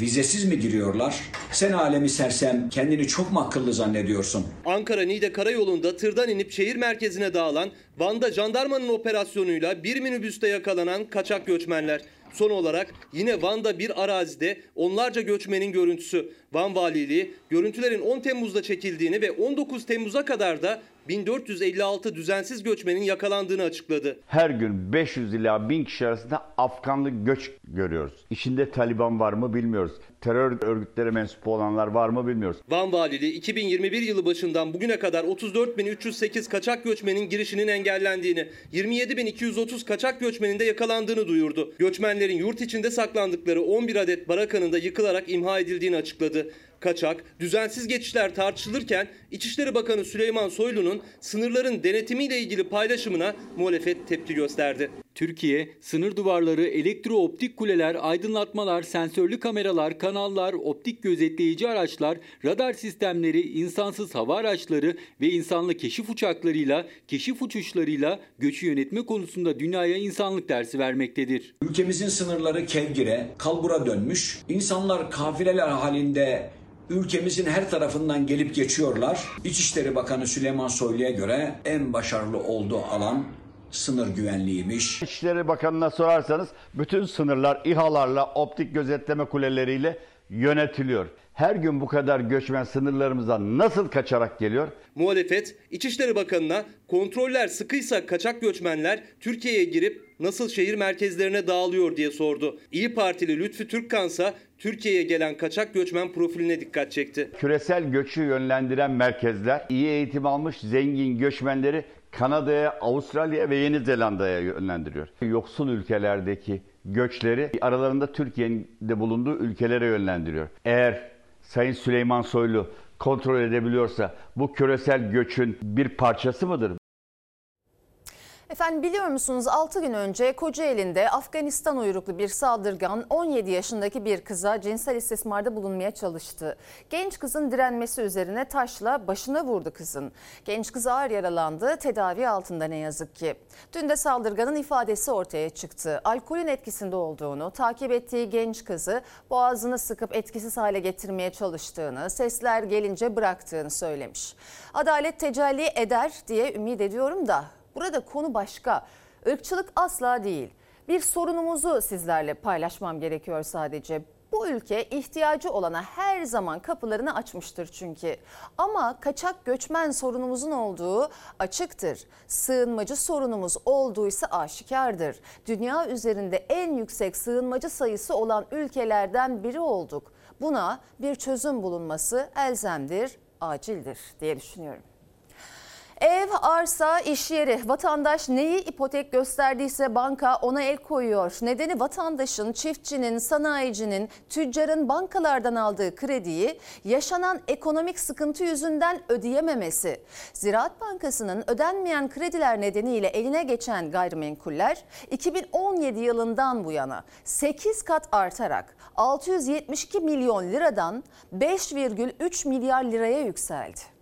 vizesiz mi giriyorlar? Sen alemi sersem kendini çok mu akıllı zannediyorsun? Ankara-Niğde karayolunda tırdan inip şehir merkezine dağılan, Van'da jandarmanın operasyonuyla bir minibüste yakalanan kaçak göçmenler. Son olarak yine Van'da bir arazide onlarca göçmenin görüntüsü. Van Valiliği görüntülerin 10 Temmuz'da çekildiğini ve 19 Temmuz'a kadar da 1456 düzensiz göçmenin yakalandığını açıkladı. Her gün 500 ila 1000 kişi arasında Afganlı göç görüyoruz. İçinde Taliban var mı bilmiyoruz. Terör örgütlere mensup olanlar var mı bilmiyoruz. Van Valiliği 2021 yılı başından bugüne kadar 34.308 kaçak göçmenin girişinin engellendiğini, 27.230 kaçak göçmenin de yakalandığını duyurdu. Göçmenlerin yurt içinde saklandıkları 11 adet barakanın da yıkılarak imha edildiğini açıkladı. Kaçak, düzensiz geçişler tartışılırken İçişleri Bakanı Süleyman Soylu'nun sınırların denetimiyle ilgili paylaşımına muhalefet tepki gösterdi. Türkiye, sınır duvarları, elektrooptik kuleler, aydınlatmalar, sensörlü kameralar, kanallar, optik gözetleyici araçlar, radar sistemleri, insansız hava araçları ve insanlı keşif uçaklarıyla, keşif uçuşlarıyla göçü yönetme konusunda dünyaya insanlık dersi vermektedir. Ülkemizin sınırları kevgire, kalbura dönmüş. İnsanlar kafileler halinde ülkemizin her tarafından gelip geçiyorlar. İçişleri Bakanı Süleyman Soylu'ya göre en başarılı olduğu alan sınır güvenliğiymiş. İçişleri Bakanı'na sorarsanız bütün sınırlar İHA'larla, optik gözetleme kuleleriyle yönetiliyor. Her gün bu kadar göçmen sınırlarımızdan nasıl kaçarak geliyor? Muhalefet, İçişleri Bakanı'na kontroller sıkıysa kaçak göçmenler Türkiye'ye girip nasıl şehir merkezlerine dağılıyor diye sordu. İyi Partili Lütfü Türkkansa Türkiye'ye gelen kaçak göçmen profiline dikkat çekti. Küresel göçü yönlendiren merkezler iyi eğitim almış zengin göçmenleri Kanada'ya, Avustralya'ya ve Yeni Zelanda'ya yönlendiriyor. Yoksul ülkelerdeki göçleri aralarında Türkiye'nin de bulunduğu ülkelere yönlendiriyor. Eğer Sayın Süleyman Soylu kontrol edebiliyorsa bu küresel göçün bir parçası mıdır? Efendim biliyor musunuz 6 gün önce Kocaeli'nde Afganistan uyruklu bir saldırgan 17 yaşındaki bir kıza cinsel istismarda bulunmaya çalıştı. Genç kızın direnmesi üzerine taşla başına vurdu kızın. Genç kız ağır yaralandı, tedavi altında ne yazık ki. Dün de saldırganın ifadesi ortaya çıktı. Alkolün etkisinde olduğunu, takip ettiği genç kızı boğazını sıkıp etkisiz hale getirmeye çalıştığını, sesler gelince bıraktığını söylemiş. Adalet tecelli eder diye ümit ediyorum da Burada konu başka. Irkçılık asla değil. Bir sorunumuzu sizlerle paylaşmam gerekiyor sadece. Bu ülke ihtiyacı olana her zaman kapılarını açmıştır çünkü. Ama kaçak göçmen sorunumuzun olduğu açıktır. Sığınmacı sorunumuz olduysa aşikardır. Dünya üzerinde en yüksek sığınmacı sayısı olan ülkelerden biri olduk. Buna bir çözüm bulunması elzemdir, acildir diye düşünüyorum. Ev, arsa, iş yeri vatandaş neyi ipotek gösterdiyse banka ona el koyuyor. Nedeni vatandaşın, çiftçinin, sanayicinin, tüccarın bankalardan aldığı krediyi yaşanan ekonomik sıkıntı yüzünden ödeyememesi. Ziraat Bankası'nın ödenmeyen krediler nedeniyle eline geçen gayrimenkuller 2017 yılından bu yana 8 kat artarak 672 milyon liradan 5,3 milyar liraya yükseldi.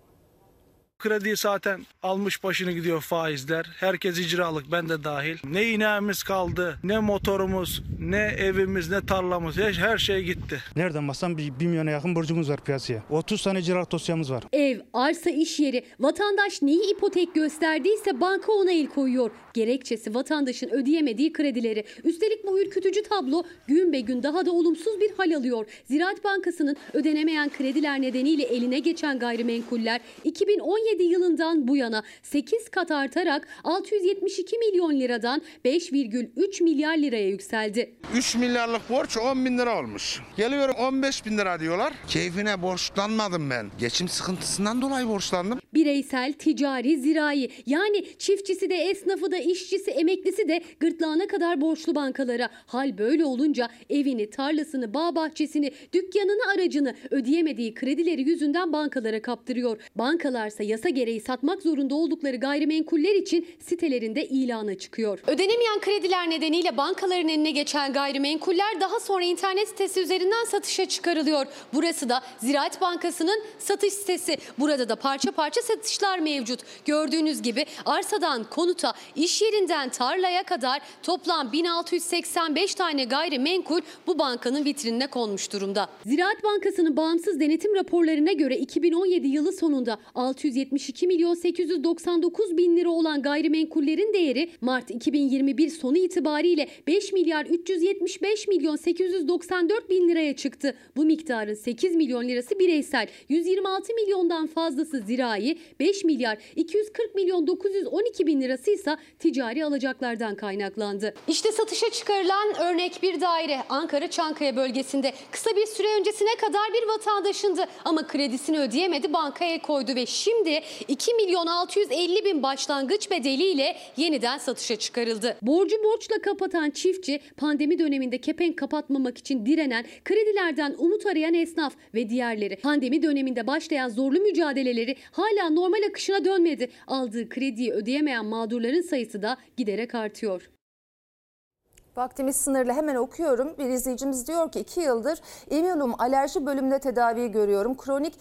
Krediyi zaten almış başını gidiyor faizler. Herkes icralık ben de dahil. Ne ineğimiz kaldı, ne motorumuz, ne evimiz, ne tarlamız. Her, her şey gitti. Nereden baksan bir, bir milyona yakın borcumuz var piyasaya. 30 tane icraat dosyamız var. Ev, arsa, iş yeri. Vatandaş neyi ipotek gösterdiyse banka ona el koyuyor. Gerekçesi vatandaşın ödeyemediği kredileri. Üstelik bu ürkütücü tablo gün be gün daha da olumsuz bir hal alıyor. Ziraat Bankası'nın ödenemeyen krediler nedeniyle eline geçen gayrimenkuller 2017 yılından bu yana 8 kat artarak 672 milyon liradan 5,3 milyar liraya yükseldi. 3 milyarlık borç 10 bin lira olmuş. Geliyorum 15 bin lira diyorlar. Keyfine borçlanmadım ben. Geçim sıkıntısından dolayı borçlandım. Bireysel, ticari, zirai yani çiftçisi de esnafı da işçisi, emeklisi de gırtlağına kadar borçlu bankalara. Hal böyle olunca evini, tarlasını, bağ bahçesini, dükkanını, aracını ödeyemediği kredileri yüzünden bankalara kaptırıyor. Bankalarsa yasa gereği satmak zorunda oldukları gayrimenkuller için sitelerinde ilana çıkıyor. Ödenemeyen krediler nedeniyle bankaların eline geçen gayrimenkuller daha sonra internet sitesi üzerinden satışa çıkarılıyor. Burası da Ziraat Bankası'nın satış sitesi. Burada da parça parça satışlar mevcut. Gördüğünüz gibi arsadan konuta, iş yerinden tarlaya kadar toplam 1685 tane gayrimenkul bu bankanın vitrinine konmuş durumda. Ziraat Bankası'nın bağımsız denetim raporlarına göre 2017 yılı sonunda 670 172 milyon 899 bin lira olan gayrimenkullerin değeri Mart 2021 sonu itibariyle 5 milyar 375 milyon 894 bin liraya çıktı. Bu miktarın 8 milyon lirası bireysel, 126 milyondan fazlası zirai, 5 milyar 240 milyon 912 bin lirası ise ticari alacaklardan kaynaklandı. İşte satışa çıkarılan örnek bir daire Ankara Çankaya bölgesinde. Kısa bir süre öncesine kadar bir vatandaşındı ama kredisini ödeyemedi bankaya koydu ve şimdi 2 milyon 650 bin başlangıç bedeliyle yeniden satışa çıkarıldı. Borcu borçla kapatan çiftçi pandemi döneminde kepenk kapatmamak için direnen kredilerden umut arayan esnaf ve diğerleri. Pandemi döneminde başlayan zorlu mücadeleleri hala normal akışına dönmedi. Aldığı krediyi ödeyemeyen mağdurların sayısı da giderek artıyor. Vaktimiz sınırlı hemen okuyorum. Bir izleyicimiz diyor ki 2 yıldır immünum alerji bölümünde tedavi görüyorum. Kronik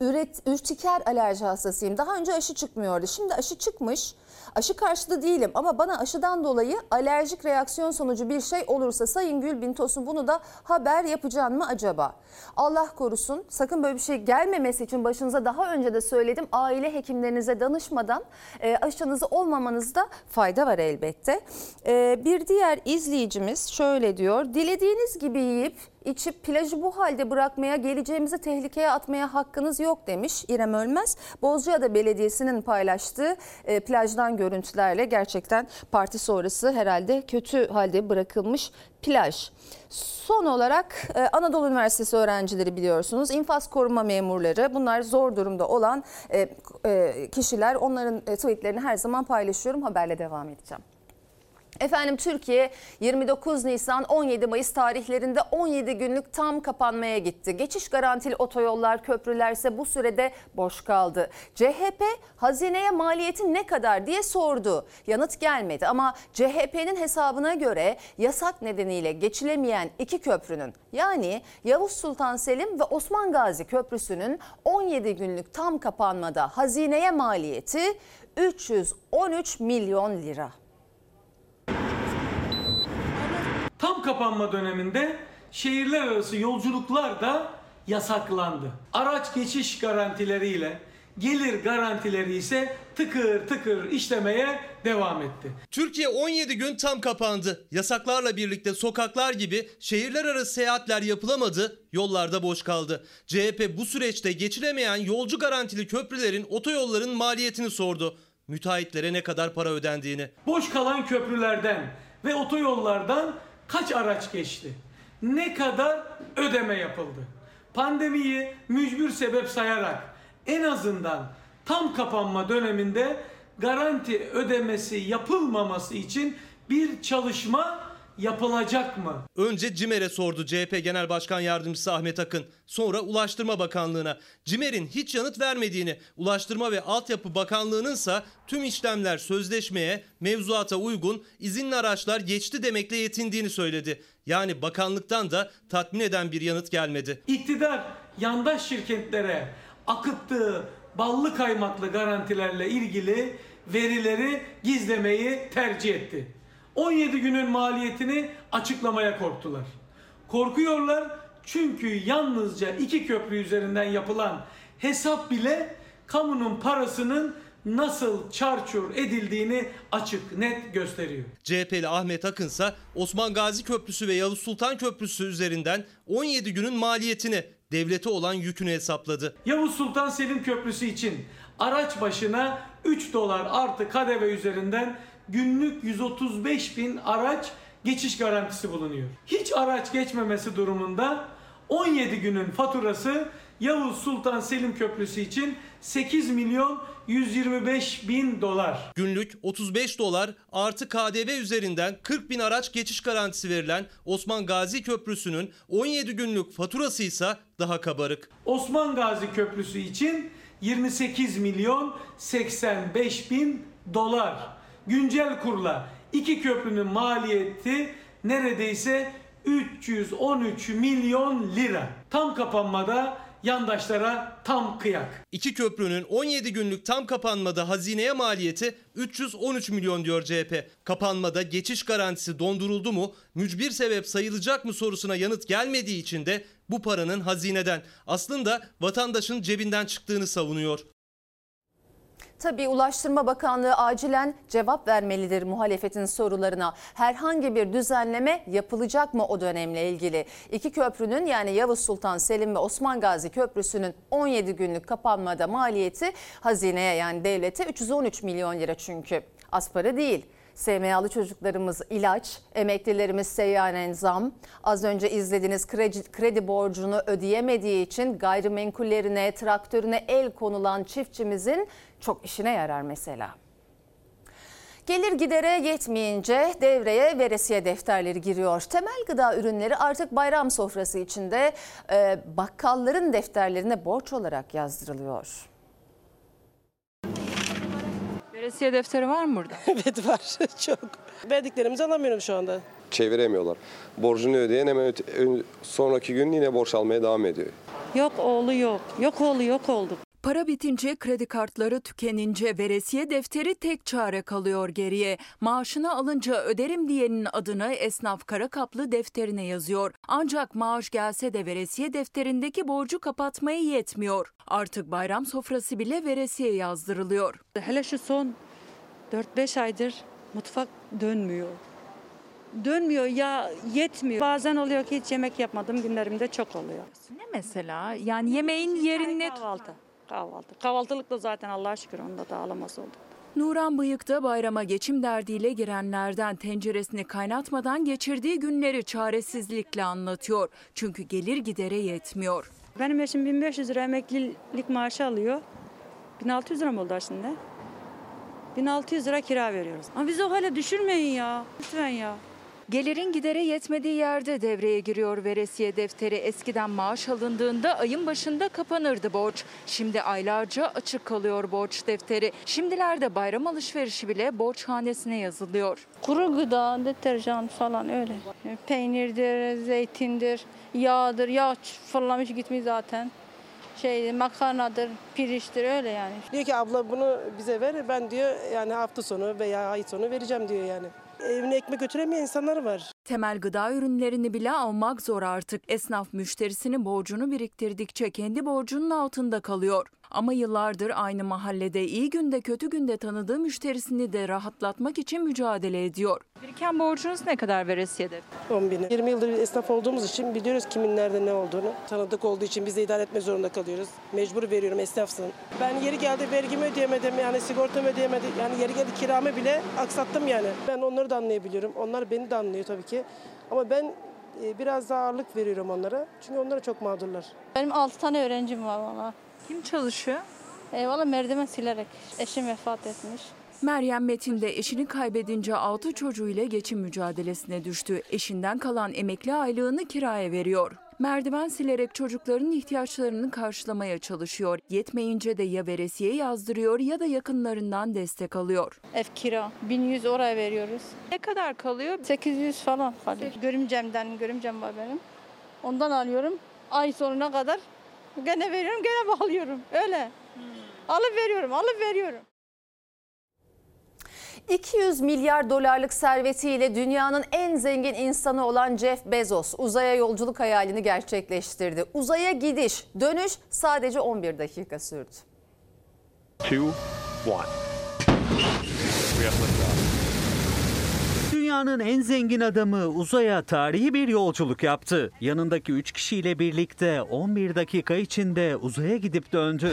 üret, ürtiker alerji hastasıyım. Daha önce aşı çıkmıyordu. Şimdi aşı çıkmış. Aşı karşıtı değilim ama bana aşıdan dolayı alerjik reaksiyon sonucu bir şey olursa Sayın Gülbin Tosun bunu da haber yapacaksın mı acaba? Allah korusun sakın böyle bir şey gelmemesi için başınıza daha önce de söyledim. Aile hekimlerinize danışmadan e, aşınızı olmamanızda fayda var elbette. E, bir diğer izleyicimiz şöyle diyor. Dilediğiniz gibi yiyip içip plajı bu halde bırakmaya, geleceğimizi tehlikeye atmaya hakkınız yok demiş İrem Ölmez. Bozcaada Belediyesi'nin paylaştığı e, plajdan görüntülerle gerçekten parti sonrası herhalde kötü halde bırakılmış plaj. Son olarak e, Anadolu Üniversitesi öğrencileri biliyorsunuz infaz koruma memurları bunlar zor durumda olan e, e, kişiler onların e, tweetlerini her zaman paylaşıyorum haberle devam edeceğim. Efendim Türkiye 29 Nisan 17 Mayıs tarihlerinde 17 günlük tam kapanmaya gitti. Geçiş garantili otoyollar, köprüler ise bu sürede boş kaldı. CHP hazineye maliyeti ne kadar diye sordu. Yanıt gelmedi ama CHP'nin hesabına göre yasak nedeniyle geçilemeyen iki köprünün yani Yavuz Sultan Selim ve Osman Gazi Köprüsü'nün 17 günlük tam kapanmada hazineye maliyeti 313 milyon lira. Tam kapanma döneminde şehirler arası yolculuklar da yasaklandı. Araç geçiş garantileriyle gelir garantileri ise tıkır tıkır işlemeye devam etti. Türkiye 17 gün tam kapandı. Yasaklarla birlikte sokaklar gibi şehirler arası seyahatler yapılamadı, yollarda boş kaldı. CHP bu süreçte geçilemeyen yolcu garantili köprülerin, otoyolların maliyetini sordu. Müteahhitlere ne kadar para ödendiğini. Boş kalan köprülerden ve otoyollardan kaç araç geçti? Ne kadar ödeme yapıldı? Pandemiyi mücbir sebep sayarak en azından tam kapanma döneminde garanti ödemesi yapılmaması için bir çalışma yapılacak mı? Önce CİMER'e sordu CHP Genel Başkan Yardımcısı Ahmet Akın. Sonra Ulaştırma Bakanlığı'na. CİMER'in hiç yanıt vermediğini, Ulaştırma ve Altyapı Bakanlığı'nın ise tüm işlemler sözleşmeye, mevzuata uygun, izinli araçlar geçti demekle yetindiğini söyledi. Yani bakanlıktan da tatmin eden bir yanıt gelmedi. İktidar yandaş şirketlere akıttığı ballı kaymaklı garantilerle ilgili verileri gizlemeyi tercih etti. 17 günün maliyetini açıklamaya korktular. Korkuyorlar çünkü yalnızca iki köprü üzerinden yapılan hesap bile kamunun parasının nasıl çarçur edildiğini açık net gösteriyor. CHP'li Ahmet Akınsa Osman Gazi Köprüsü ve Yavuz Sultan Köprüsü üzerinden 17 günün maliyetini, devlete olan yükünü hesapladı. Yavuz Sultan Selim Köprüsü için araç başına 3 dolar artı KDV üzerinden günlük 135 bin araç geçiş garantisi bulunuyor. Hiç araç geçmemesi durumunda 17 günün faturası Yavuz Sultan Selim Köprüsü için 8 milyon 125 bin dolar. Günlük 35 dolar artı KDV üzerinden 40 bin araç geçiş garantisi verilen Osman Gazi Köprüsü'nün 17 günlük faturası ise daha kabarık. Osman Gazi Köprüsü için 28 milyon 85 bin dolar. Güncel kurla iki köprünün maliyeti neredeyse 313 milyon lira. Tam kapanmada yandaşlara tam kıyak. İki köprünün 17 günlük tam kapanmada hazineye maliyeti 313 milyon diyor CHP. Kapanmada geçiş garantisi donduruldu mu, mücbir sebep sayılacak mı sorusuna yanıt gelmediği için de bu paranın hazineden aslında vatandaşın cebinden çıktığını savunuyor. Tabii Ulaştırma Bakanlığı acilen cevap vermelidir muhalefetin sorularına. Herhangi bir düzenleme yapılacak mı o dönemle ilgili? İki köprünün yani Yavuz Sultan Selim ve Osman Gazi Köprüsü'nün 17 günlük kapanmada maliyeti hazineye yani devlete 313 milyon lira çünkü. Az para değil. SMA'lı çocuklarımız ilaç, emeklilerimiz seyyanen zam. Az önce izlediğiniz kredi, kredi borcunu ödeyemediği için gayrimenkullerine, traktörüne el konulan çiftçimizin çok işine yarar mesela. Gelir gidere yetmeyince devreye veresiye defterleri giriyor. Temel gıda ürünleri artık bayram sofrası içinde e, bakkalların defterlerine borç olarak yazdırılıyor. Veresiye defteri var mı burada? evet var çok. Verdiklerimizi alamıyorum şu anda. Çeviremiyorlar. Borcunu ödeyen hemen öte- sonraki gün yine borç almaya devam ediyor. Yok oğlu yok. Yok oğlu yok oldu. Para bitince, kredi kartları tükenince veresiye defteri tek çare kalıyor geriye. Maaşını alınca öderim diyenin adını esnaf kara kaplı defterine yazıyor. Ancak maaş gelse de veresiye defterindeki borcu kapatmaya yetmiyor. Artık bayram sofrası bile veresiye yazdırılıyor. Hele şu son 4-5 aydır mutfak dönmüyor. Dönmüyor ya yetmiyor. Bazen oluyor ki hiç yemek yapmadığım günlerimde çok oluyor. Ne mesela? Yani yemeğin yerini... Kahvaltı. Kahvaltı. Kahvaltılık da zaten Allah'a şükür onda da alamaz olduk. Nuran Bıyık'ta bayrama geçim derdiyle girenlerden tenceresini kaynatmadan geçirdiği günleri çaresizlikle anlatıyor. Çünkü gelir gidere yetmiyor. Benim eşim 1500 lira emeklilik maaşı alıyor. 1600 lira mı oldu şimdi? 1600 lira kira veriyoruz. Ama biz o hale düşürmeyin ya. Lütfen ya. Gelirin gidere yetmediği yerde devreye giriyor veresiye defteri. Eskiden maaş alındığında ayın başında kapanırdı borç. Şimdi aylarca açık kalıyor borç defteri. Şimdilerde bayram alışverişi bile borçhanesine yazılıyor. Kuru gıda, deterjan falan öyle. Peynirdir, zeytindir, yağdır. Yağ fırlamış gitmiş zaten. Şey makarnadır, pirinçtir öyle yani. Diyor ki abla bunu bize ver ben diyor yani hafta sonu veya ay sonu vereceğim diyor yani. Evine ekmek götüremeyen insanlar var. Temel gıda ürünlerini bile almak zor artık. Esnaf müşterisinin borcunu biriktirdikçe kendi borcunun altında kalıyor. Ama yıllardır aynı mahallede iyi günde kötü günde tanıdığı müşterisini de rahatlatmak için mücadele ediyor. Biriken borcunuz ne kadar veresiye defteri? 10 bin. 20 yıldır esnaf olduğumuz için biliyoruz kimin nerede ne olduğunu. Tanıdık olduğu için biz de idare etme zorunda kalıyoruz. Mecbur veriyorum esnafsın. Ben yeri geldi vergimi ödeyemedim yani sigortamı ödeyemedim. Yani yeri geldi kiramı bile aksattım yani. Ben onları da anlayabiliyorum. Onlar beni de anlıyor tabii ki. Ama ben e, biraz daha ağırlık veriyorum onlara. Çünkü onlara çok mağdurlar. Benim 6 tane öğrencim var valla. Kim çalışıyor? E, valla merdiven silerek. Eşim vefat etmiş. Meryem Metin de eşini kaybedince 6 çocuğuyla geçim mücadelesine düştü. Eşinden kalan emekli aylığını kiraya veriyor. Merdiven silerek çocukların ihtiyaçlarını karşılamaya çalışıyor. Yetmeyince de ya veresiye yazdırıyor ya da yakınlarından destek alıyor. Ev kira. 1100 oraya veriyoruz. Ne kadar kalıyor? 800 falan kalıyor. Görümcemden, görümcem var benim. Ondan alıyorum. Ay sonuna kadar gene veriyorum, gene bağlıyorum. Öyle. Alıp veriyorum, alıp veriyorum. 200 milyar dolarlık servetiyle dünyanın en zengin insanı olan Jeff Bezos uzaya yolculuk hayalini gerçekleştirdi. Uzaya gidiş, dönüş sadece 11 dakika sürdü. two, one. We have liftoff. Dünyanın en zengin adamı uzaya tarihi bir yolculuk yaptı. Yanındaki 3 kişiyle birlikte 11 dakika içinde uzaya gidip döndü.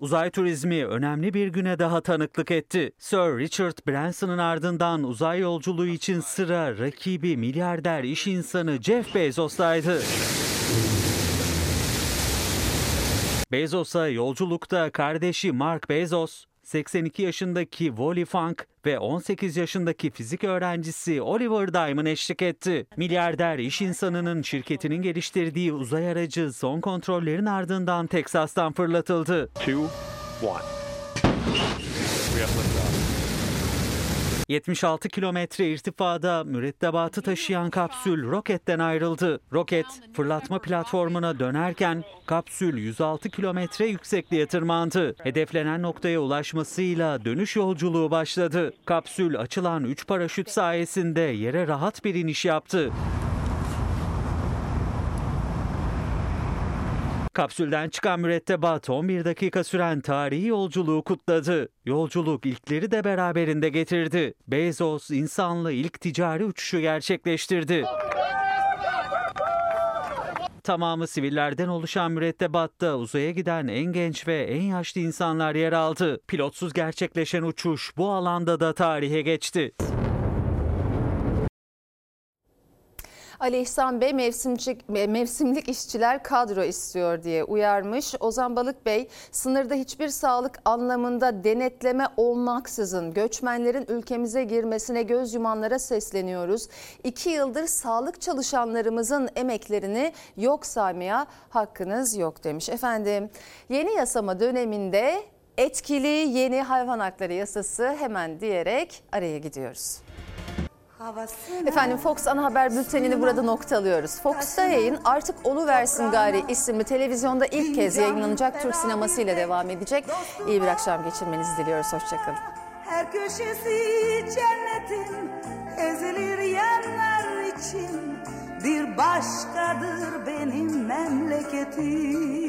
Uzay turizmi önemli bir güne daha tanıklık etti. Sir Richard Branson'ın ardından uzay yolculuğu için sıra rakibi milyarder iş insanı Jeff Bezos'taydı. Bezos'a yolculukta kardeşi Mark Bezos, 82 yaşındaki Wally Funk ve 18 yaşındaki fizik öğrencisi Oliver Diamond eşlik etti. Milyarder iş insanının şirketinin geliştirdiği uzay aracı son kontrollerin ardından Teksas'tan fırlatıldı. Two, one. We have liftoff. 76 kilometre irtifada mürettebatı taşıyan kapsül roketten ayrıldı. Roket fırlatma platformuna dönerken kapsül 106 kilometre yüksekliğe tırmandı. Hedeflenen noktaya ulaşmasıyla dönüş yolculuğu başladı. Kapsül açılan 3 paraşüt sayesinde yere rahat bir iniş yaptı. Kapsülden çıkan mürettebat 11 dakika süren tarihi yolculuğu kutladı. Yolculuk ilkleri de beraberinde getirdi. Bezos insanlı ilk ticari uçuşu gerçekleştirdi. Tamamı sivillerden oluşan mürettebatta uzaya giden en genç ve en yaşlı insanlar yer aldı. Pilotsuz gerçekleşen uçuş bu alanda da tarihe geçti. Ali İhsan Bey mevsimcik, mevsimlik işçiler kadro istiyor diye uyarmış. Ozan Balık Bey sınırda hiçbir sağlık anlamında denetleme olmaksızın göçmenlerin ülkemize girmesine göz yumanlara sesleniyoruz. İki yıldır sağlık çalışanlarımızın emeklerini yok saymaya hakkınız yok demiş. Efendim yeni yasama döneminde etkili yeni hayvan hakları yasası hemen diyerek araya gidiyoruz. Efendim Fox Ana Haber Bülteni'ni burada noktalıyoruz. Fox'ta yayın artık Oluversin Gari isimli televizyonda ilk kez yayınlanacak Türk sineması ile devam edecek. İyi bir akşam geçirmenizi diliyoruz. Hoşçakalın. Her köşesi cennetin ezilir yerler için bir başkadır benim memleketim.